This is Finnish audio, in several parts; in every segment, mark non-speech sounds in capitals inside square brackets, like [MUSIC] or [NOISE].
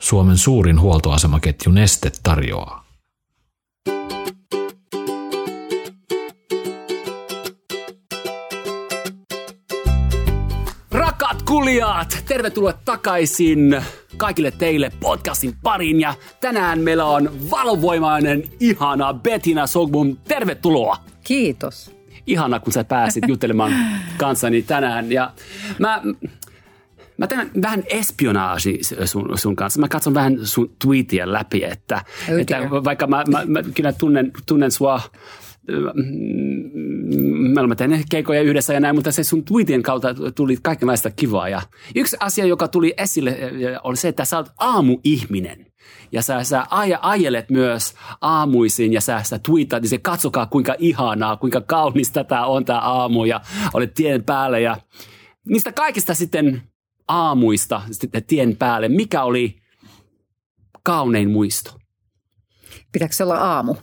Suomen suurin huoltoasemaketju Neste tarjoaa. Rakkaat kulijat, tervetuloa takaisin kaikille teille podcastin pariin. Ja tänään meillä on valovoimainen, ihana Bettina Sogbum. Tervetuloa! Kiitos. Ihana, kun sä pääsit [LAUGHS] juttelemaan kanssani tänään. Ja mä, mä teen vähän espionaasi sun, sun kanssa. Mä katson vähän sun tweetia läpi, että, Oh että vaikka mä, mä, mä kyllä tunnen, tunnen sua me olemme tehneet keikoja yhdessä ja näin, mutta se sun tweetien kautta tuli kaikenlaista kivaa. Ja yksi asia, joka tuli esille, eh, oli se, että sä olet aamuihminen. Ja sä, sä ajelet myös aamuisin ja sä, sä tweetat, niin se katsokaa kuinka ihanaa, kuinka kaunista tämä on tämä aamu ja olet tien päällä. Ja niistä kaikista sitten aamuista sitten tien päälle, mikä oli kaunein muisto? Pitääkö se olla aamu?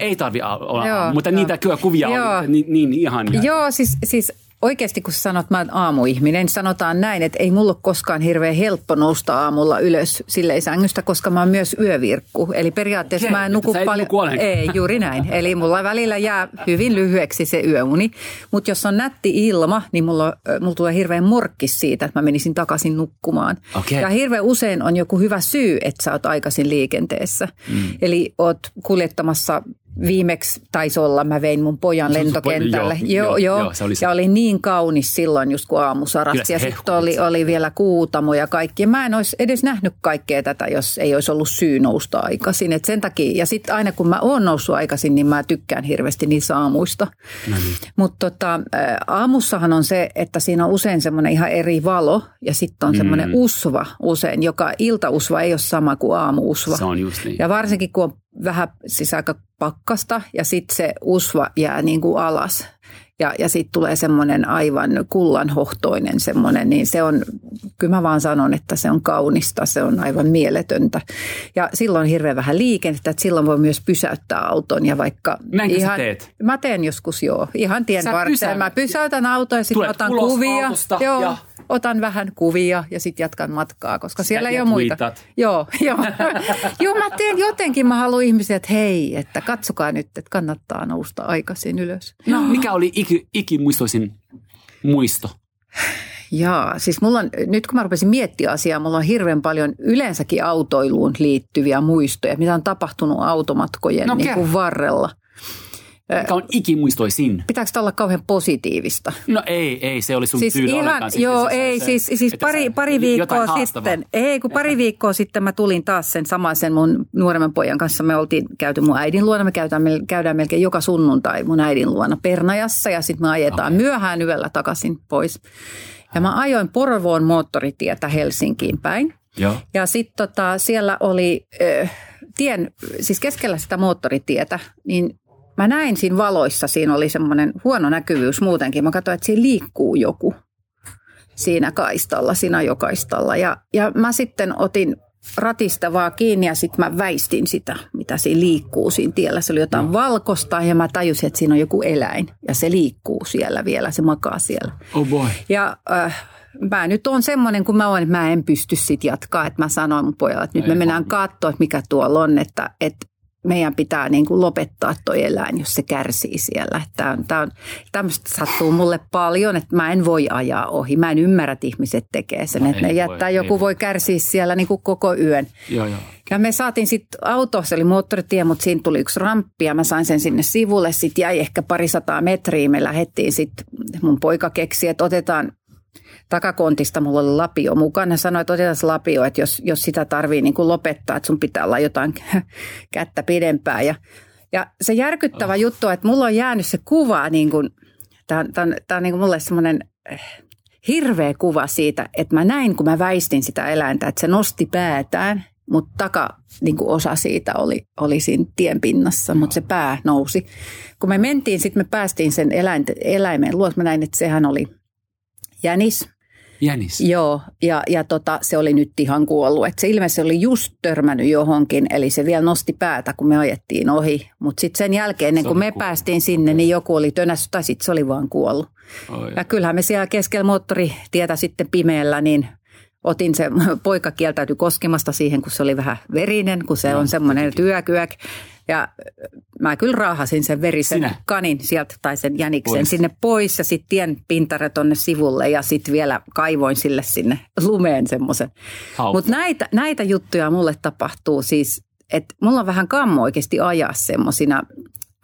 Ei tarvi olla, Joo, aamu, mutta joo. niitä kyllä kuvia Joo. on niin, niin ihania. Joo, siis, siis oikeasti kun sanot, että mä oon aamuihminen, niin sanotaan näin, että ei mulla ole koskaan hirveän helppo nousta aamulla ylös silleen sängystä, koska mä oon myös yövirkku. Eli periaatteessa Okei, mä en nuku paljon. Ei, juuri näin. [LAUGHS] Eli mulla välillä jää hyvin lyhyeksi se yöuni. Mutta jos on nätti ilma, niin mulla, mulla tulee hirveän morkkis siitä, että mä menisin takaisin nukkumaan. Okei. Ja hirveän usein on joku hyvä syy, että sä oot aikaisin liikenteessä. Mm. Eli oot kuljettamassa Viimeksi taisi olla, mä vein mun pojan lentokentälle. joo, joo, joo, joo. se oli se. Ja oli niin kaunis silloin, just kun aamu sarasti. Ja sitten oli, oli vielä kuutamo ja kaikki. Mä en olisi edes nähnyt kaikkea tätä, jos ei olisi ollut syy nousta aikaisin. Et sen takia, ja sitten aina kun mä oon noussut aikaisin, niin mä tykkään hirveästi niistä aamuista. No niin. Mutta tota, aamussahan on se, että siinä on usein semmoinen ihan eri valo ja sitten on semmoinen usva usein, joka iltausva ei ole sama kuin aamuusva. Se on just niin. Ja varsinkin kun on vähän siis aika pakkasta ja sitten se usva jää niin kuin alas. Ja, ja sitten tulee semmoinen aivan kullanhohtoinen semmoinen, niin se on, kyllä mä vaan sanon, että se on kaunista, se on aivan mieletöntä. Ja silloin on hirveän vähän liikennettä, että silloin voi myös pysäyttää auton ja vaikka... Näinkö sä teet? Mä teen joskus joo, ihan tien Sä pysäytät. Mä pysäytän auton ja sitten otan ulos kuvia. autosta Joo, ja- otan vähän kuvia ja sitten jatkan matkaa, koska siellä Ja- ei ole muita. tweetat. Joo, [LAUGHS] joo. joo, mä teen jotenkin, mä haluan ihmisiä, että hei, että katsokaa nyt, että kannattaa nousta aikaisin ylös. No, mikä oli iki, ikimuistoisin muisto? Jaa, siis mulla on, nyt kun mä rupesin miettimään asiaa, mulla on hirveän paljon yleensäkin autoiluun liittyviä muistoja, mitä on tapahtunut automatkojen No, niin kuin varrella. Mikä on ikimuistoisin? Pitääkö tämä olla kauhean positiivista? No ei, ei, se oli sun Siis tyyli ihan, sitten joo, se- ei, se- siis, siis pari, pari viikkoa sitten, ei kun pari viikkoa sitten mä tulin taas sen samaisen mun nuoremman pojan kanssa. Me oltiin käyty mun äidin luona, me käydään, mel- käydään melkein joka sunnuntai mun äidin luona Pernajassa ja sitten me ajetaan Okei. myöhään yöllä takaisin pois. Ja mä ajoin Porvoon moottoritietä Helsinkiin päin. Joo. Ja sitten tota, siellä oli ö, tien, siis keskellä sitä moottoritietä, niin mä näin siinä valoissa, siinä oli semmoinen huono näkyvyys muutenkin. Mä katsoin, että siinä liikkuu joku siinä kaistalla, siinä jokaistalla. Ja, ja mä sitten otin ratista vaan kiinni ja sitten mä väistin sitä, mitä siinä liikkuu siinä tiellä. Se oli jotain no. valkosta ja mä tajusin, että siinä on joku eläin ja se liikkuu siellä vielä, se makaa siellä. Oh boy. Ja äh, mä nyt on semmoinen, kun mä oon, että mä en pysty sit jatkaa. Että mä sanoin mun pojalle, että nyt Ei me mennään katsoa, että mikä tuolla on. Että, että meidän pitää niin kuin lopettaa toi eläin, jos se kärsii siellä. Tää on, tää on, tämmöistä sattuu mulle paljon, että mä en voi ajaa ohi. Mä en ymmärrä, että ihmiset tekee sen. No että ne ei jättää, voi, joku voi. voi kärsiä siellä niin kuin koko yön. Joo, joo. Ja me saatiin sitten auto, se oli moottoritie, mutta siinä tuli yksi ramppi ja mä sain sen sinne sivulle. Sitten jäi ehkä pari sataa metriä. Me lähdettiin sitten, mun poika keksi, että otetaan takakontista, mulla oli lapio mukana. Sanoi, että otetaan lapio, että jos, jos sitä tarvii niin kuin lopettaa, että sun pitää olla jotain [LAUGHS] kättä pidempää. Ja, ja se järkyttävä oh. juttu, että mulla on jäänyt se kuva, niin kuin, tämä on, tää on, tää on niin kuin mulle semmoinen eh, hirveä kuva siitä, että mä näin, kun mä väistin sitä eläintä, että se nosti päätään, mutta taka niin kuin osa siitä oli, oli siinä tien pinnassa, mutta se pää nousi. Kun me mentiin, sitten me päästiin sen eläinten, eläimen luo, mä näin, että sehän oli jänis. Jänis. Joo, ja, ja tota, se oli nyt ihan kuollut. Et se ilmeisesti oli just törmännyt johonkin, eli se vielä nosti päätä, kun me ajettiin ohi. Mutta sitten sen jälkeen, ennen kuin me kuollut. päästiin sinne, niin joku oli tönässyt, tai sitten se oli vaan kuollut. Oi. Ja kyllähän me siellä keskellä moottoritietä sitten pimeällä, niin otin se, [LAUGHS] poika kieltäytyi koskemasta siihen, kun se oli vähän verinen, kun se no, on semmoinen työkyök. Ja mä kyllä raahasin sen verisen Sinä? kanin sieltä tai sen jäniksen pois. sinne pois ja sitten tien pintare tonne sivulle ja sitten vielä kaivoin sille sinne lumeen semmoisen. Mutta näitä, näitä juttuja mulle tapahtuu siis, että mulla on vähän kammo oikeasti ajaa semmoisina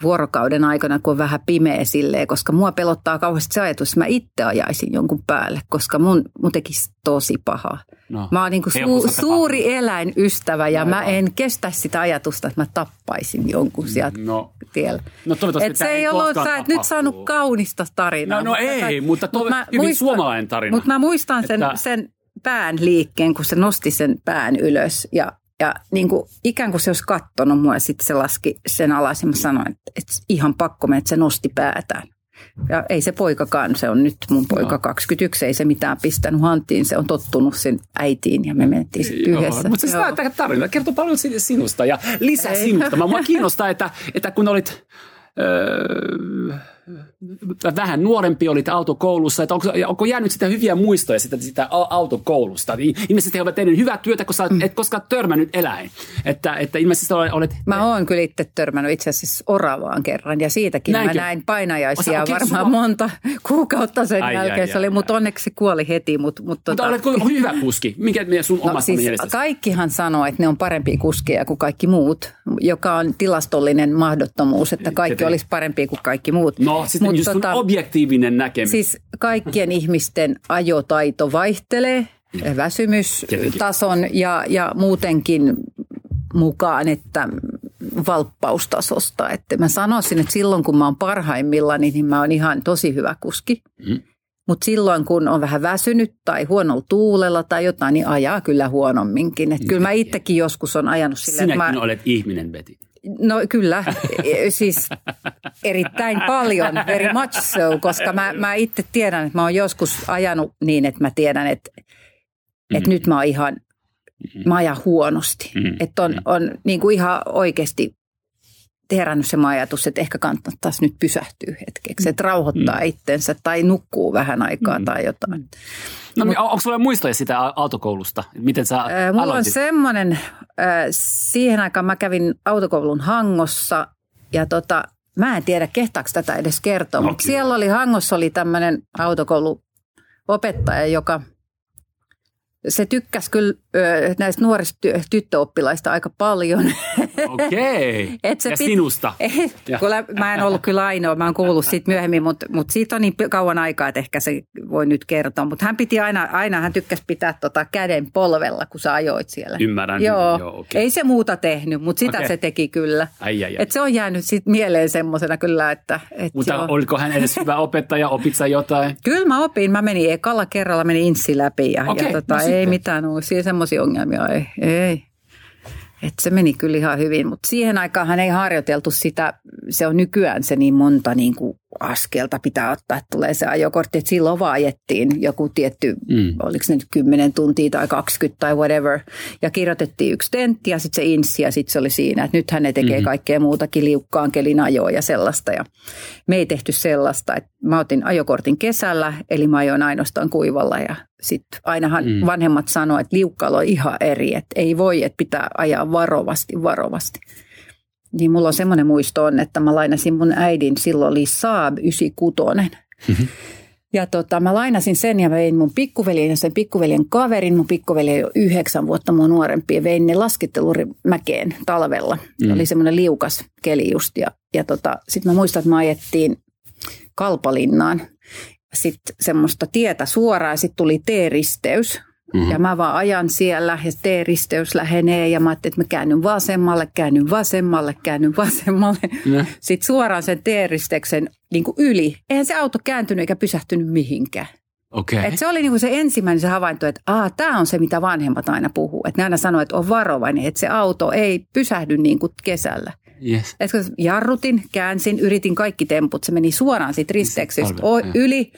vuorokauden aikana, kun on vähän pimeä silleen, koska mua pelottaa kauheasti se ajatus, että mä itse ajaisin jonkun päälle, koska mun, mun tekisi tosi pahaa. No, mä oon niin su, suuri eläinystävä ja no, mä en kestä sitä ajatusta, että mä tappaisin jonkun sieltä no, tiellä. No Et se ei ollut, sä et nyt saanut kaunista tarinaa. No, no ei, mutta tuo mä hyvin muistan, suomalainen tarina. Mutta mä muistan sen, että... sen pään liikkeen, kun se nosti sen pään ylös ja ja niin kuin, ikään kuin se olisi kattonut mua ja sitten se laski sen alas ja mä sanoin, että, että ihan pakko me, että se nosti päätään. Ja ei se poikakaan, se on nyt mun poika no. 21, ei se mitään pistänyt hanttiin, se on tottunut sen äitiin ja me mentiin sitten yhdessä. Mutta se tarina kertoo paljon sinusta ja lisää ei. sinusta. Mä, mua kiinnostaa, että, että kun olit... Öö, vähän nuorempi olit autokoulussa, että onko, onko jäänyt sitä hyviä muistoja sitä, sitä autokoulusta? Niin ilmeisesti he ovat tehneet hyvää työtä, koska mm. et koskaan törmännyt eläin. Että, että ilmeisesti olet... Mä oon kyllä itse törmännyt itse asiassa oravaan kerran ja siitäkin Näinkö? mä näin painajaisia Osa, varmaan sua... monta kuukautta sen ai, jälkeen ai, se oli, mutta onneksi se kuoli heti. Mutta, mutta, mutta tota... oletko hyvä kuski? Mikä sun no, omasta siis mielestäsi? Kaikkihan sanoo, että ne on parempia kuskeja kuin kaikki muut, joka on tilastollinen mahdottomuus, että kaikki olisi parempia kuin kaikki muut. No No, sitten just tota, objektiivinen näkemys. Siis kaikkien ihmisten ajotaito vaihtelee väsymystason ja, ja muutenkin mukaan, että valppaustasosta. Että mä sanoisin, että silloin kun mä oon parhaimmillaan, niin mä oon ihan tosi hyvä kuski. Mm. Mutta silloin kun on vähän väsynyt tai huonolla tuulella tai jotain, niin ajaa kyllä huonomminkin. Et kyllä mä itsekin joskus on ajanut silleen. Sinäkin mä... olet ihminen, Betty. No kyllä, e, siis erittäin paljon, very much so, koska mä, mä itse tiedän, että mä oon joskus ajanut niin, että mä tiedän, että, mm-hmm. että nyt mä oon ihan, mä ajan huonosti. Mm-hmm. Että on, on niin kuin ihan oikeasti herännyt se ajatus, että ehkä kannattaisi nyt pysähtyä hetkeksi, että rauhoittaa mm. itsensä tai nukkuu vähän aikaa mm. tai jotain. No, Mut, onko sulla muistoja sitä autokoulusta? Miten sä ää, Mulla aloitit? on semmoinen, siihen aikaan mä kävin autokoulun Hangossa ja tota, mä en tiedä kehtaako tätä edes kertoa, no, mutta siellä oli Hangossa oli tämmöinen autokouluopettaja, joka – se tykkäsi kyllä näistä nuorista ty- tyttöoppilaista aika paljon. [LAUGHS] Okei, [LAUGHS] okay. ja pi- sinusta. [LAUGHS] ja. Mä en ollut kyllä ainoa, mä oon kuullut siitä myöhemmin, mutta, mutta siitä on niin kauan aikaa, että ehkä se voi nyt kertoa. Mutta hän piti aina, aina hän tykkäsi pitää tota käden polvella, kun sä ajoit siellä. Ymmärrän. Joo, Joo okay. ei se muuta tehnyt, mutta sitä okay. se teki kyllä. Ai, ai, ai. Et se on jäänyt sit mieleen semmoisena kyllä, että... Et mutta joo. oliko hän edes hyvä opettaja, opit jotain? [LAUGHS] Kyllä mä opin, mä menin ekalla kerralla, menin insi läpi ja, okay, ja tota, no ei mitään uusia semmoisia ongelmia, ei. ei. Et se meni kyllä ihan hyvin, mutta siihen aikaan ei harjoiteltu sitä, se on nykyään se niin monta niin kuin askelta pitää ottaa, että tulee se ajokortti. Että silloin vaan ajettiin joku tietty, mm. oliko se nyt 10 tuntia tai 20 tai whatever. Ja kirjoitettiin yksi tentti ja sitten se insi ja sitten se oli siinä, että nythän ne tekee mm-hmm. kaikkea muutakin liukkaan kelin ajoa ja sellaista. Ja me ei tehty sellaista, että mä otin ajokortin kesällä, eli mä ajoin ainoastaan kuivalla ja sitten ainahan mm. vanhemmat sanoivat, että liukkaalla on ihan eri, että ei voi, että pitää ajaa varovasti, varovasti. Niin mulla on semmoinen muisto on, että mä lainasin mun äidin, silloin oli Saab 96. Mm-hmm. Ja tota, mä lainasin sen ja vein mun pikkuveljen ja sen pikkuveljen kaverin. Mun pikkuveli on yhdeksän vuotta mun nuorempi ja vein ne laskettelumäkeen talvella. Mm. Oli semmoinen liukas keli just. Ja, ja tota, sitten mä muistan, että mä ajettiin Kalpalinnaan. Sitten semmoista tietä suoraan ja sitten tuli T-risteys. Mm-hmm. Ja mä vaan ajan siellä ja T-risteys lähenee ja mä ajattelin, että mä käännyn vasemmalle, käännyn vasemmalle, käännyn vasemmalle. Mm-hmm. Sitten suoraan sen T-risteyksen niin yli. Eihän se auto kääntynyt eikä pysähtynyt mihinkään. Okay. Et se oli niinku se ensimmäinen se havainto, että tämä on se, mitä vanhemmat aina puhuu. Että ne aina sanoo, että on varovainen, että se auto ei pysähdy niin kuin kesällä. Yes. Et jarrutin, käänsin, yritin kaikki temput. Se meni suoraan siitä risteyksestä yli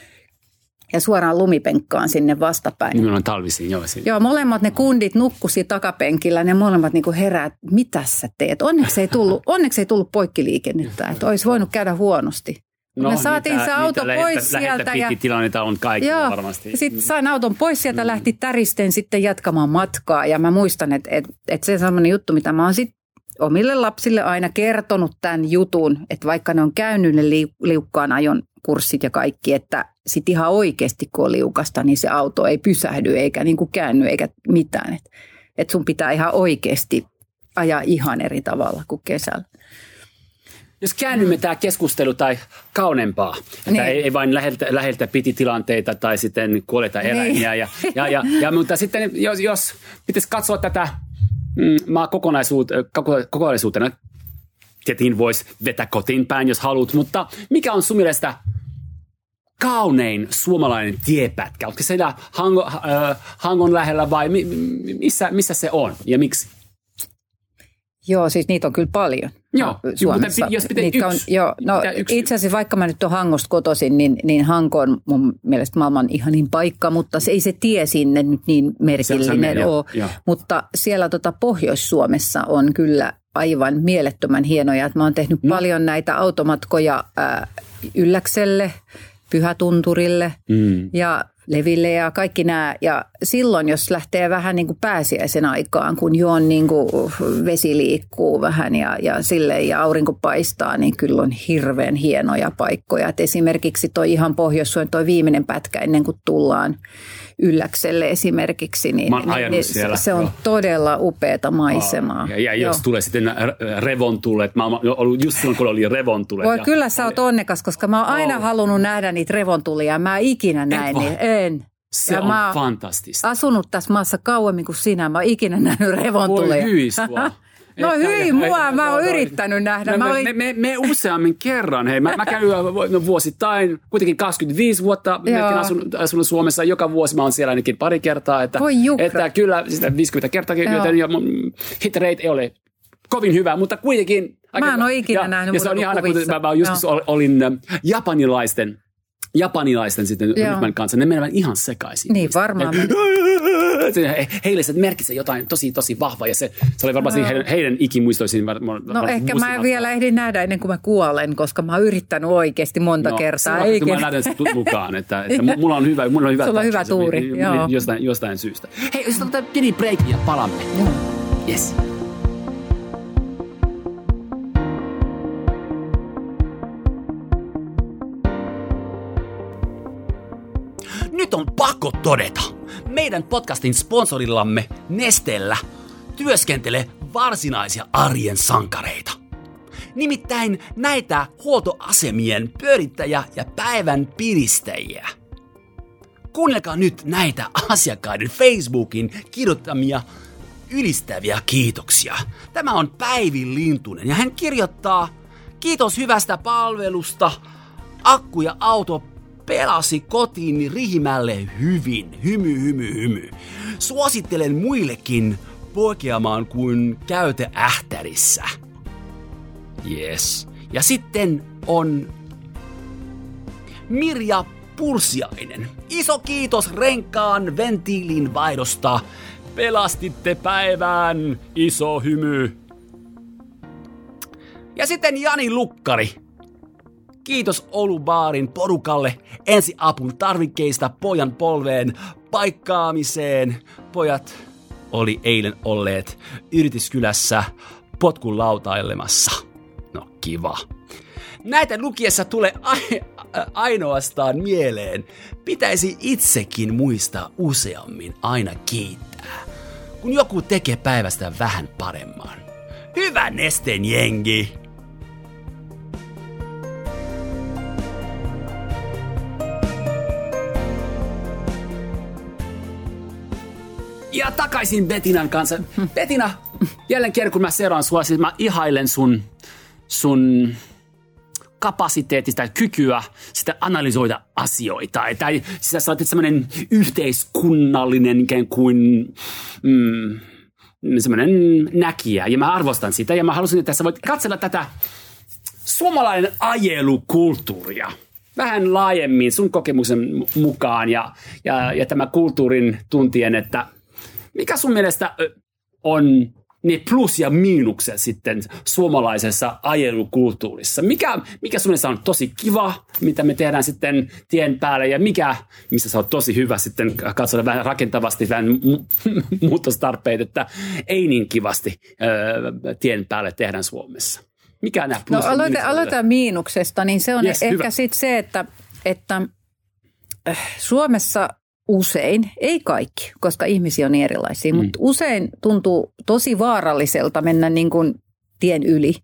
ja suoraan lumipenkkaan sinne vastapäin. Niin on talvisin, joo. Siinä. Joo, molemmat ne kundit nukkusi takapenkillä, ne molemmat niinku herää, mitä sä teet. Onneksi ei tullut, [LAUGHS] onneksi ei tullut poikkiliikennettä, että olisi voinut käydä huonosti. No, me saatiin niitä, se auto niitä pois lähettä, sieltä. Ja... tilanteita on kaikki Joo. varmasti. Sitten sain auton pois sieltä, mm. lähti täristen sitten jatkamaan matkaa. Ja mä muistan, että, että, että se sellainen juttu, mitä mä oon sitten omille lapsille aina kertonut tämän jutun, että vaikka ne on käynyt ne liukkaan ajon kurssit ja kaikki, että sitten ihan oikeasti kun on liukasta, niin se auto ei pysähdy eikä niin kuin käänny eikä mitään. Että et sun pitää ihan oikeasti ajaa ihan eri tavalla kuin kesällä. Jos käännymme tämä keskustelu tai kaunempaa, että niin. ei, ei vain läheltä, läheltä piti tilanteita tai sitten kuoleta niin. eläimiä. Niin. Ja, ja, ja, ja, mutta sitten jos, jos pitäisi katsoa tätä mm, maa kokonaisuut, koko, kokonaisuutena, tietenkin voisi vetää kotiin päin, jos haluat, mutta mikä on sun mielestä kaunein suomalainen tiepätkä? Onko se siellä Hango, äh, Hangon lähellä vai mi, missä, missä se on ja miksi? Joo, siis niitä on kyllä paljon joo, Suomessa. Mutta jos pitää yksi, on, joo, no, yksi. Itse asiassa vaikka mä nyt on Hangosta kotoisin, niin, niin Hanko on mun mielestä maailman ihanin paikka, mutta se ei se tie sinne nyt niin merkillinen ole. Jo, Mutta siellä tota Pohjois-Suomessa on kyllä aivan mielettömän hienoja. Mä oon tehnyt no. paljon näitä automatkoja äh, Ylläkselle, Pyhätunturille mm. ja leville ja kaikki nämä. Ja silloin, jos lähtee vähän niin kuin pääsiäisen aikaan, kun jo on niin kuin vesi liikkuu vähän ja, ja sille ja aurinko paistaa, niin kyllä on hirveän hienoja paikkoja. Et esimerkiksi toi ihan pohjois toi viimeinen pätkä ennen kuin tullaan Ylläkselle esimerkiksi, niin, niin, niin siellä. se on Joo. todella upeata maisemaa. Ja, ja jos tulee sitten revontulet, mä oon ollut just silloin, kun oli revontulet. Voi ja, kyllä sä oot onnekas, koska mä oon aina oh. halunnut nähdä niitä revontulia. Mä ikinä näin, niin en. Se ja on mä fantastista. asunut tässä maassa kauemmin kuin sinä. Mä oon ikinä nähnyt revontulia. Voi [LAUGHS] No hyi mua, mä oon yrittänyt nähdä. Me, mä olin... me, me, me, useammin kerran, hei, mä, mä käyn no, vuosittain, kuitenkin 25 vuotta mekin asun, asunut Suomessa, joka vuosi mä oon siellä ainakin pari kertaa. Että, Voi että kyllä, sitä 50 kertaa, joten ja hit rate ei ole kovin hyvä, mutta kuitenkin. Mä en ole ikinä ja, nähnyt Ja se on ihana, kun mä, mä joskus olin japanilaisten japanilaisten sitten ryhmän kanssa, ne menevät ihan sekaisin. Niin, varmaan. [LAUGHS] He, heille se merkitsee jotain tosi, tosi vahvaa ja se, se oli varmasti no. heidän, heidän ikimuistoisiin. No ehkä mä en vielä ehdin nähdä ennen kuin mä kuolen, koska mä oon yrittänyt oikeasti monta no, kertaa. Eikä. Mä sen mukaan, että, että [LAUGHS] mulla on hyvä, mulla on hyvä, Sulla on hyvä tuuri, joo. Jostain, jostain syystä. Hei, jos otetaan pieni break ja palamme. Joo. Yes. Nyt on pakko todeta, meidän podcastin sponsorillamme Nestellä työskentelee varsinaisia arjen sankareita. Nimittäin näitä huoltoasemien pyörittäjä ja päivän piristäjiä. Kuunnelkaa nyt näitä asiakkaiden Facebookin kirjoittamia ylistäviä kiitoksia. Tämä on Päivi Lintunen ja hän kirjoittaa Kiitos hyvästä palvelusta. Akku ja auto pelasi kotiin rihimälle hyvin. Hymy, hymy, hymy. Suosittelen muillekin poikeamaan kuin käyte ähtärissä. Yes. Ja sitten on Mirja Pursiainen. Iso kiitos renkaan ventiilin vaihdosta. Pelastitte päivän, iso hymy. Ja sitten Jani Lukkari. Kiitos Olubaarin porukalle ensiapun tarvikkeista pojan polveen paikkaamiseen. Pojat oli eilen olleet yrityskylässä potkun lautailemassa. No kiva. Näitä lukiessa tulee ainoastaan mieleen. Pitäisi itsekin muistaa useammin aina kiittää, kun joku tekee päivästä vähän paremman. Hyvä nesteen jengi! Ja takaisin Betinan kanssa. Betina, jälleen kerran kun mä seuraan sua, siis mä ihailen sun, sun kapasiteetista kykyä sitä analysoida asioita. Tai siis sä olet semmoinen yhteiskunnallinen ikään kuin mm, semmoinen näkijä. Ja mä arvostan sitä ja mä halusin, että sä voit katsella tätä suomalainen ajelukulttuuria vähän laajemmin sun kokemuksen mukaan ja, ja, ja tämä kulttuurin tuntien, että mikä sun mielestä on ne plus ja miinukset sitten suomalaisessa ajelukulttuurissa? Mikä, mikä sun on tosi kiva, mitä me tehdään sitten tien päälle ja mikä, missä se on tosi hyvä sitten katsoa vähän rakentavasti vähän [LAUGHS] muutostarpeet, että ei niin kivasti ää, tien päälle tehdään Suomessa? Mikä nämä No aloita, aloita miinuksesta, niin se on Yes, ehkä sitten se, että, että äh, Suomessa usein, ei kaikki, koska ihmisiä on niin erilaisia, mm. mutta usein tuntuu tosi vaaralliselta mennä niin kuin tien yli.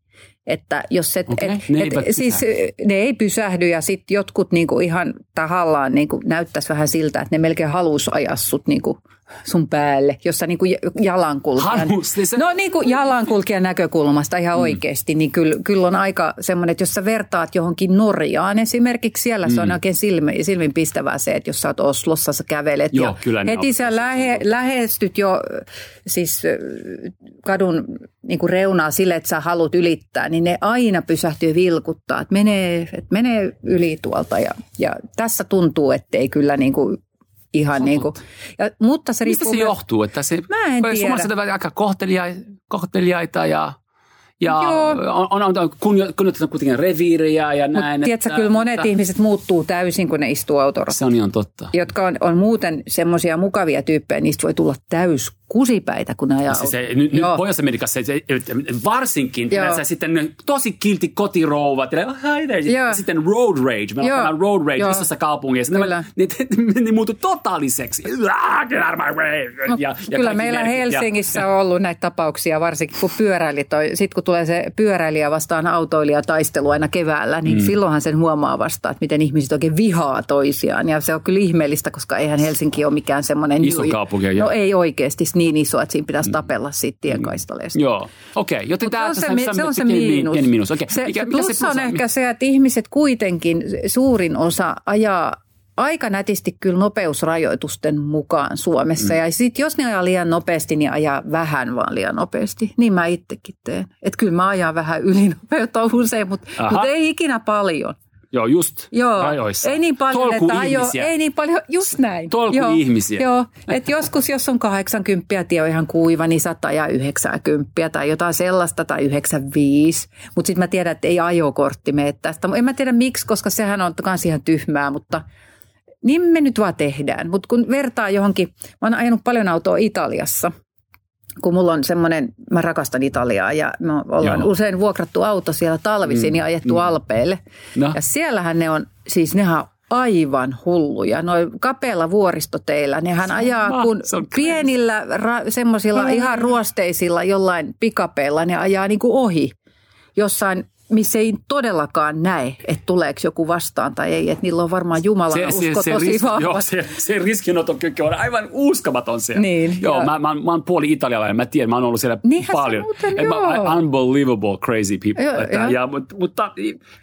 Että jos et, Okei, et, ne et, siis ne ei pysähdy ja sitten jotkut niinku ihan tahallaan niinku näyttäisi vähän siltä, että ne melkein halus ajaa sut niinku sun päälle, jossa niinku jalankulkijan, Halus, niin se- no niinku jalankulkijan näkökulmasta ihan mm. oikeasti, niin kyllä, kyllä on aika semmoinen, että jos sä vertaat johonkin Norjaan esimerkiksi, siellä se on Mm. oikein silmi, silminpistävää se, että jos sä oot Oslossa, sä kävelet Joo, ja kyllä heti sä lähe, lähestyt jo siis kadun niinku reunaa sille, että sä haluat ylittää, niin ne aina pysähtyy vilkuttaa, että menee, että menee yli tuolta ja, ja tässä tuntuu, ettei kyllä niinku ihan niin kuin, ja, mutta se Mistä se myös- johtuu? Että se, Mä en tiedä. Suomalaiset ovat aika kohtelia, kohteliaita ja, ja Joo. on, on, on kunnioitetaan kuitenkin reviiriä ja näin. Mutta tiedätkö, että- kyllä monet että- ihmiset muuttuu täysin, kun ne istuu autorossa. Se on ihan totta. Jotka on, on muuten semmoisia mukavia tyyppejä, niistä voi tulla täys kusipäitä, kun ne ajaa Se, se, nyt, nyt. Pohjois-Amerikassa se, varsinkin näissä sitten tosi kilti kotirouvat ja. Joo. ja sitten road rage. Meillä on road rage Joo. isossa kaupungeissa. Kyllä. Ne, ne, ne, ne muuttui totaaliseksi. Ah, Get out of my way. No, ja, ja kyllä meillä merkit Helsingissä on ollut näitä tapauksia, varsinkin kun pyöräilijät, sitten kun tulee se pyöräilijä vastaan autoilija taistelu aina keväällä, niin mm. silloinhan sen huomaa vasta, että miten ihmiset oikein vihaa toisiaan. Ja se on kyllä ihmeellistä, koska eihän Helsinki ole mikään semmoinen... Iso kaupunki. No ei oikeasti niin iso, että siinä pitäisi tapella siitä tienkaistaleesta. Joo, okei. Okay. Joten tämä se on se, mi- se, on se miinus. Pieni miinus. Okay. Se, mikä, mikä se on ehkä se, että ihmiset kuitenkin, suurin osa ajaa aika nätisti kyllä nopeusrajoitusten mukaan Suomessa. Mm. Ja sitten jos ne ajaa liian nopeasti, niin ajaa vähän vaan liian nopeasti. Niin mä itsekin teen. Että kyllä mä ajan vähän ylinopeutta usein, mutta, mutta ei ikinä paljon. Joo, just Joo, rajoissa. ei niin paljon, Tolku että ajo, ei niin paljon, just näin. Tolku joo, ihmisiä. Joo, että joskus jos on 80 tie on ihan kuiva, niin saattaa ajaa 90 tai jotain sellaista tai 95. Mutta sitten mä tiedän, että ei ajokortti mene tästä. En mä tiedä miksi, koska sehän on kans ihan tyhmää, mutta niin me nyt vaan tehdään. Mutta kun vertaa johonkin, mä oon ajanut paljon autoa Italiassa, kun mulla on semmoinen, mä rakastan Italiaa ja me ollaan Joo. usein vuokrattu auto siellä talvisin mm, ja ajettu mm. Alpeille. No. Ja siellähän ne on, siis nehän on aivan hulluja. Noin kapealla vuoristoteillä, nehän ajaa kun se on crazy. pienillä ra- semmoisilla ihan ruosteisilla jollain pikapeilla ne ajaa niin kuin ohi. Jossain, missä ei todellakaan näe, että tuleeko joku vastaan tai ei. Että niillä on varmaan Jumalan usko tosi riski, vahva. joo, se, se riskinottokyky on aivan uskomaton siellä. Niin, joo, joo. mä, mä, mä oon puoli italialainen, mä tiedän, mä oon ollut siellä Niinhän se paljon. muuten, En mä- unbelievable crazy people. Joo, että, joo. ja, mutta, mutta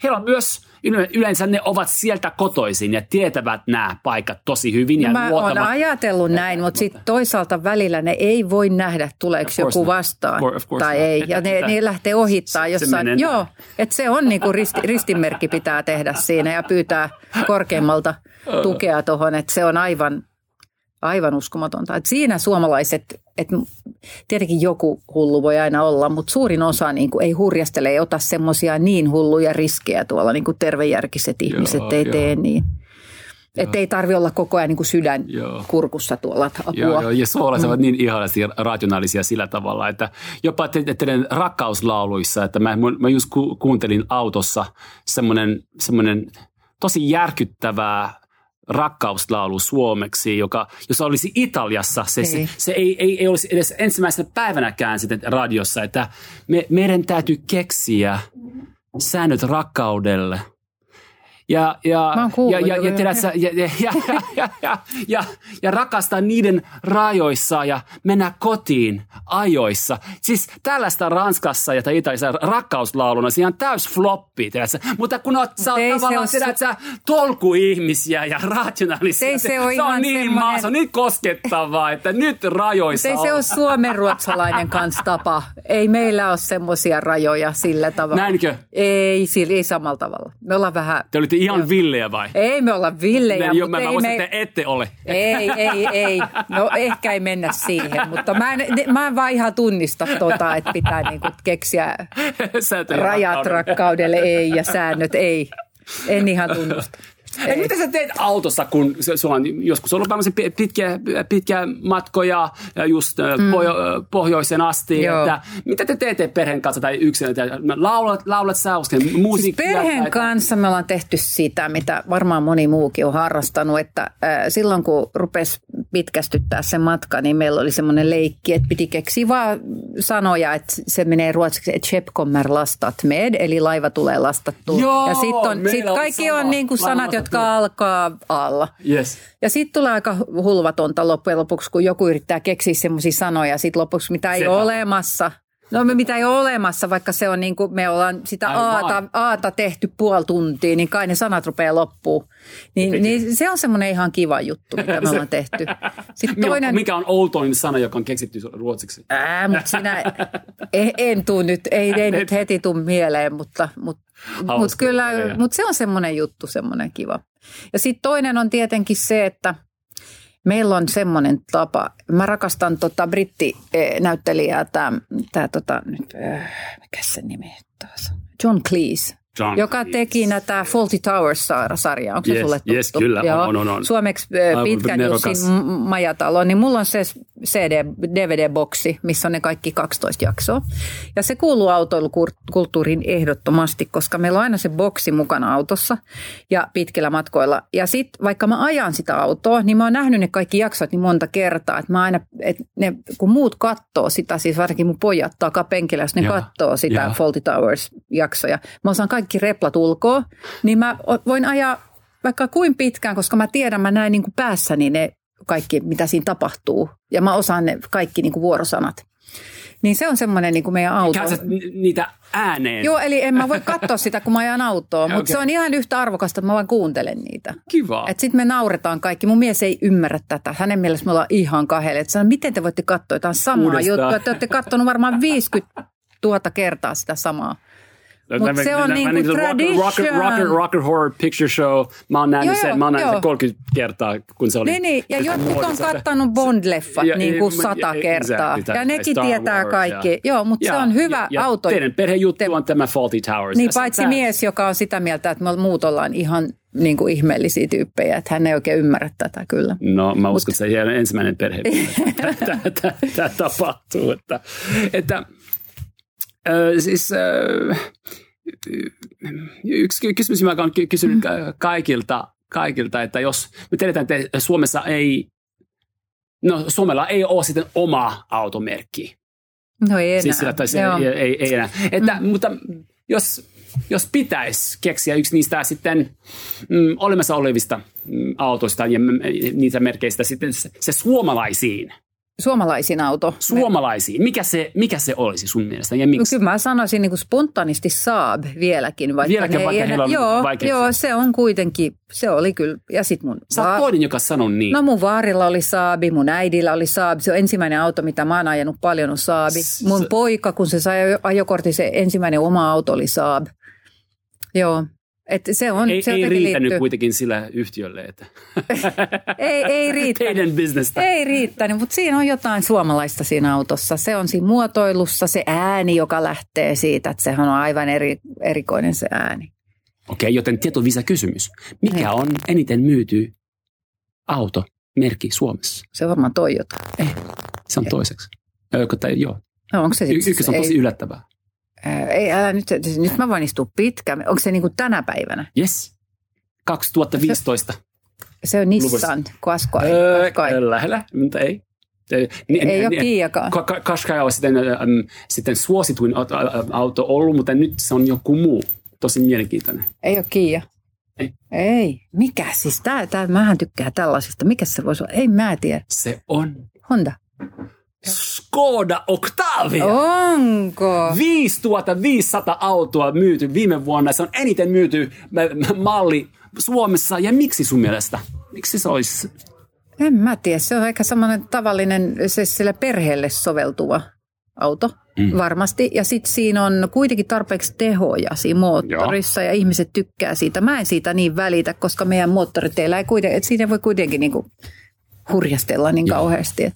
heillä on myös, yleensä ne ovat sieltä kotoisin ja tietävät nämä paikat tosi hyvin. Ja Mä oon luottavat- ajatellut näin, mutta sitten toisaalta välillä ne ei voi nähdä, tuleeko joku not. vastaan course tai not. ei. Ja ne, ne lähtee ohittaa se jossain. menee Joo, että se on niinku risti, ristinmerkki pitää tehdä siinä ja pyytää korkeammalta tukea tuohon, että se on aivan, aivan uskomatonta. Et siinä suomalaiset, että tietenkin joku hullu voi aina olla, mutta suurin osa niin kuin ei hurjastele, ei ota semmoisia niin hulluja riskejä tuolla, niin kuin tervejärkiset ihmiset Joo, ei joo. tee niin. Että ei tarvi olla koko ajan niin kuin sydän Joo. kurkussa tuolla, että apua. Joo, joo, ja suomalaiset ovat niin ihanasti rationaalisia sillä tavalla, että jopa te, te, teidän rakkauslauluissa, että mä, mä just ku, kuuntelin autossa semmoinen, semmoinen tosi järkyttävää rakkauslaulu suomeksi, joka, jos olisi Italiassa, se, se, Ei. se ei, ei, ei olisi edes ensimmäisenä päivänäkään sitten radiossa, että me, meidän täytyy keksiä säännöt rakkaudelle. Ja, ja, ja, ja, ja, ja, ja, ja, ja, ja, ja, ja rakastaa niiden rajoissa ja mennä kotiin ajoissa. Siis tällaista Ranskassa ja tai Italiassa rakkauslauluna, siinä on täys floppi, mutta kun oot, sä oot se tavallaan, oo tiedät, sä, tolkuihmisiä ja rationaalisia. Ei se oo se on niin semmonen- maa, se on niin koskettavaa, että nyt rajoissa ei se ole suomenruotsalainen kanssa tapa. Ei meillä ole semmoisia rajoja sillä tavalla. Näinkö? Ei, sillä- ei samalla tavalla. Me ollaan vähän... Te olitte ihan villejä vai? Ei me olla villejä, Ne, jo, mutta mä, mä ei uskon, me... että te ette ole. Ei, ei, ei. No ehkä ei mennä siihen, mutta mä en, mä en vaan ihan tunnista tota, että pitää niinku keksiä rajat rakkaudelle. rakkaudelle ei ja säännöt ei. En ihan tunnusta. Ei, mitä sä teet autossa, kun se- sulla on joskus ollut tämmöisiä pi- pitkiä, pitkiä matkoja ja just mm. pohjo- pohjoisen asti. Joo. Että, mitä te teette perheen kanssa tai yksin? Laulat, laulat sä Siis musiikkia? perheen tai- kanssa me ollaan tehty sitä, mitä varmaan moni muukin on harrastanut, että äh, silloin kun rupesi pitkästyttää se matka, niin meillä oli semmoinen leikki, että piti keksiä vaan sanoja, että se menee ruotsiksi, että Chep kommer lastat med, eli laiva tulee lastattua. Joo, ja sitten sit on kaikki sama. on niin kuin sanat, jotka alkaa alla. Yes. Ja sitten tulee aika hulvatonta loppujen lopuksi, kun joku yrittää keksiä semmoisia sanoja, sitten lopuksi mitä ei ole olemassa. No me mitä ei ole olemassa, vaikka se on niin kuin me ollaan sitä Aivan. aata, aata tehty puoli tuntia, niin kai ne sanat rupeaa loppuun. Niin, niin se on semmoinen ihan kiva juttu, mitä me ollaan tehty. [LAUGHS] Sitten toinen, mikä on outoin sana, joka on keksitty ruotsiksi? ää, mutta sinä, en, en tuu nyt, ei, ei nyt heti tuu mieleen, mutta, mutta, mutta kyllä, mutta se on semmoinen juttu, semmoinen kiva. Ja sitten toinen on tietenkin se, että meillä on semmoinen tapa, mä rakastan tota brittinäyttelijää, tämä, tää, tota, nyt, äh, mikä se nimi taas? John Cleese. John joka Cleese. teki näitä Faulty Towers-sarjaa. Onko se Yes, sulle tuttu? yes, kyllä, Joo. on, on, on. Suomeksi äh, pitkän. Jussin majatalo, niin mulla on se CD, DVD-boksi, missä on ne kaikki 12 jaksoa. Ja se kuuluu autoilukulttuuriin ehdottomasti, koska meillä on aina se boksi mukana autossa ja pitkillä matkoilla. Ja sitten vaikka mä ajan sitä autoa, niin mä oon nähnyt ne kaikki jaksot niin monta kertaa, että mä aina, että ne, kun muut kattoo sitä, siis varsinkin mun pojat takapenkillä, jos ne Joo, kattoo sitä joo. Faulty Towers-jaksoja, mä osaan kaikki replat ulkoa, niin mä voin ajaa vaikka kuin pitkään, koska mä tiedän, mä näen niin kuin päässäni ne kaikki, mitä siinä tapahtuu. Ja mä osaan ne kaikki niin kuin vuorosanat. Niin se on semmoinen niin kuin meidän auto. Käytät ni- niitä ääneen. Joo, eli en mä voi katsoa sitä, kun mä ajan autoa, [LAUGHS] mutta se on ihan yhtä arvokasta, että mä vaan kuuntelen niitä. Kiva. Että sitten me nauretaan kaikki. Mun mies ei ymmärrä tätä. Hänen mielestä me ollaan ihan kahdelle. Että sanoo, miten te voitte katsoa jotain samaa Uudestaan. juttua. Te olette katsonut varmaan 50 000 kertaa sitä samaa. Mut se on rocker, rocker, tradition. rocker, rocker Horror Picture Show. Mä oon nähnyt Joo, sen, mä oon nähnyt sen 30 kertaa, kun se oli. Niin, niin. Ja se jotkut on kattanut Bond-leffat Ja- niin kuin sata ja- kertaa. exactly, Ja nekin Star tietää Wars, kaikki. ja- Joo, mutta se Ja- on hyvä ja, ja auto. Teidän perhejuttu on tämä Faulty Towers. Niin se- paitsi mies, joka on sitä mieltä, että me muut ollaan ihan niin kuin ihmeellisiä tyyppejä, että hän ei oikein ymmärrä tätä kyllä. No mä uskon, että se ei ole ensimmäinen perhe, [LAUGHS] tämä tapahtuu. Että, että siis äh, yksi ky- kysymys, joka on ky- kysynyt ka- kaikilta, kaikilta, että jos me tiedetään, että Suomessa ei, no Suomella ei ole sitten oma automerkki. No ei enää. Siis sillä, tai se ei, ei, ei enää. Että, mm. Mutta jos, jos pitäisi keksiä yksi niistä sitten mm, olemassa olevista mm, autoista ja mm, niitä merkeistä sitten se, se suomalaisiin, Suomalaisin auto. suomalaisiin, mikä se, mikä se olisi sun mielestä ja No miksi? Kyllä mä sanoisin niin kuin spontaanisti Saab vieläkin. Vaikka Vieläkin, vaikka heillä on joo, vaikeuksia. joo, se on kuitenkin, se oli kyllä. Ja sit mun, Sä oot toinen, joka sanoo niin. no mun vaarilla oli Saabi, mun äidillä oli Saabi. Se on ensimmäinen auto, mitä mä oon ajanut paljon on Saabi. Mun S- poika, kun se sai ajokortin, se ensimmäinen oma auto oli Saab. Joo. Et se on, ei, se ei riittänyt liittyy. kuitenkin sillä yhtiölle, että [LAUGHS] Ei, ei riittänyt. teidän bisnestä. Ei riittänyt, mutta siinä on jotain suomalaista siinä autossa. Se on siinä muotoilussa se ääni, joka lähtee siitä, että sehän on aivan eri, erikoinen se ääni. Okei, joten tietovisa kysymys. Mikä Niin. on eniten myyty auto merkki Suomessa? Se on varmaan Toyota. Se on toiseksi. Joko, tai, joo. No, onko se Y- ykkös on tosi yllättävää. Ei, älä nyt, nyt mä voin istua pitkään. Onko se niin kuin tänä päivänä? Yes. 2015. Se on Nissan, Qashqai. Öö, lähellä, mutta ei. Ei, Ei ole Ka- Qashqai on sitten, ähm, sitten suosituin auto, ollut, mutta nyt se on joku muu. Tosi mielenkiintoinen. Ei ole Kia. Ei. Ei. Mikä siis? Tää, tää, mähän tykkään tällaisista. Mikä se voisi olla? Ei mä tiedä. Se on Honda. Skoda Octavia. Onko? 5500 autoa myyty viime vuonna. Se on eniten myyty malli Suomessa. Ja miksi sun mielestä? Miksi se olisi? En mä tiedä. Se on ehkä semmoinen tavallinen, se sille perheelle soveltuva auto mm. varmasti. Ja sitten siinä on kuitenkin tarpeeksi tehoja siinä moottorissa Joo. ja ihmiset tykkää siitä. Mä en siitä niin välitä, koska meidän moottoriteillä ei kuitenkin, että siinä voi kuitenkin niin kuin hurjastella niin Joo. kauheasti.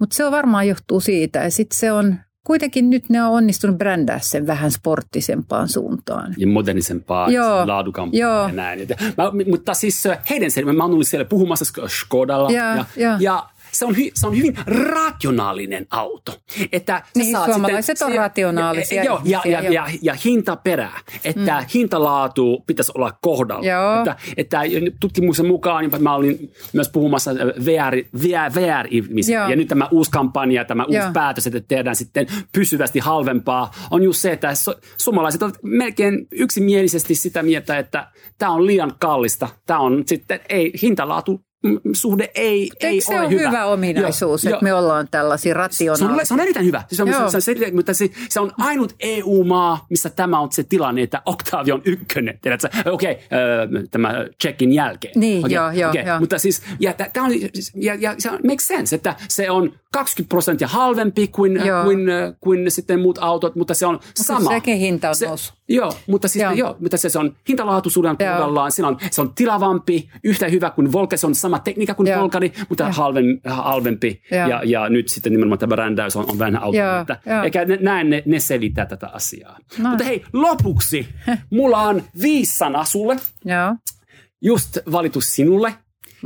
Mutta se on varmaan johtuu siitä. Ja sitten se on, kuitenkin nyt ne on onnistunut brändää sen vähän sporttisempaan suuntaan. Ja modernisempaan, Joo. laadukampaan Joo. ja näin. Mä, mutta siis heidän sen, mä ollut siellä puhumassa Skodalla. Ja, ja, ja. ja se on, hy, se on hyvin rationaalinen auto. Että niin, saat suomalaiset sitten, on rationaalisia. Joo, ja, ja, ja, ja, ja hintaperä, että mm. hintalaatu pitäisi olla kohdalla. Joo. Että, että tutkimuksen mukaan, niin mä olin myös puhumassa VR, VR, VR-ihmisiä, ja nyt tämä uusi kampanja, tämä uusi Joo. päätös, että tehdään sitten pysyvästi halvempaa, on just se, että suomalaiset ovat melkein yksimielisesti sitä mieltä, että tämä on liian kallista. Tämä on sitten, ei, hintalaatu suhde ei, ei se ole on hyvä, hyvä ominaisuus, joo, että jo. me ollaan tällaisia rationaalisia? Se on, on erittäin hyvä. Se on, se, on, se, mutta se, se on ainut EU-maa, missä tämä on se tilanne, että Octavia on ykkönen. Okei, okay, äh, tämä checkin jälkeen. Niin, okay, joo, joo, okay. joo. Mutta siis, ja, tämä on, ja, ja se makes sense, että se on 20 prosenttia halvempi kuin, kuin, kuin sitten muut autot, mutta se on mutta sama. Sekin hinta on se, noussut. Joo, mutta, siis, joo. Joo, mutta se, se on hintalaatuisuuden kohdallaan. Se on, se on tilavampi, yhtä hyvä kuin on sama tekniikka kuin joo. Volkari, mutta halvem, halvempi. Ja, ja nyt sitten nimenomaan tämä brändäys on, on vähän auto. Eikä näin ne, ne selittää tätä asiaa. No. Mutta hei, lopuksi [LAUGHS] mulla on viisi sana sulle. Joo. Just valitu sinulle.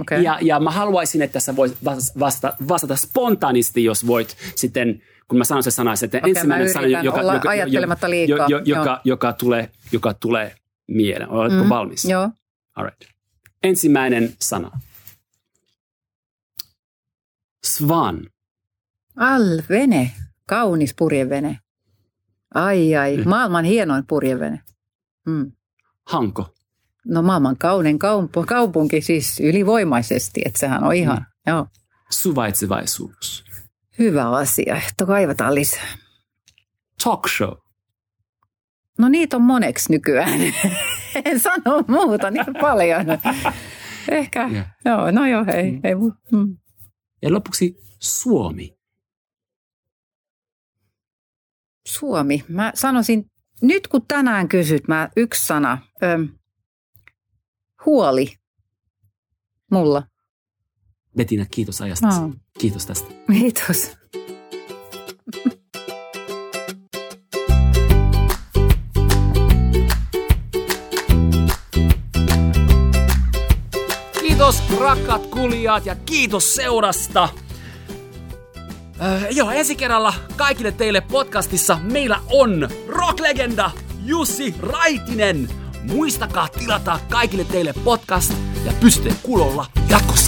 Okay. Ja, ja mä haluaisin, että sä voit vastata, vastata spontaanisti, jos voit sitten, kun mä sanon se sana, että okay, ensimmäinen sana, joka, joka, ajattelematta liikaa. Jo, jo, joka, joka, tulee, joka tulee mieleen. Oletko mm, valmis? Joo. All right. Ensimmäinen sana. Svan. Al, vene. Kaunis purjevene. Ai ai, mm. maailman hienoin purjevene. Mm. Hanko. No maailman kaunein kaupunki siis ylivoimaisesti, että sehän on ihan, mm. joo. Suvaitsevaisuus. Hyvä asia, että kaivataan lisää. Talk show. No niitä on moneksi nykyään. [LAUGHS] en sano muuta niin paljon. [LAUGHS] Ehkä, yeah. joo, no joo, ei. Mm. ei mm. Ja lopuksi Suomi. Suomi. Mä sanoisin, nyt kun tänään kysyt, mä yksi sana. Ö, huoli mulla. Bettina, kiitos ajasta. No. Kiitos tästä. Kiitos rakkaat kulijat ja kiitos seurasta. Öö, joo, ensi kerralla kaikille teille podcastissa meillä on rocklegenda Jussi Raitinen – Muistakaa tilata kaikille teille podcast ja pysytte kulolla jatkossa.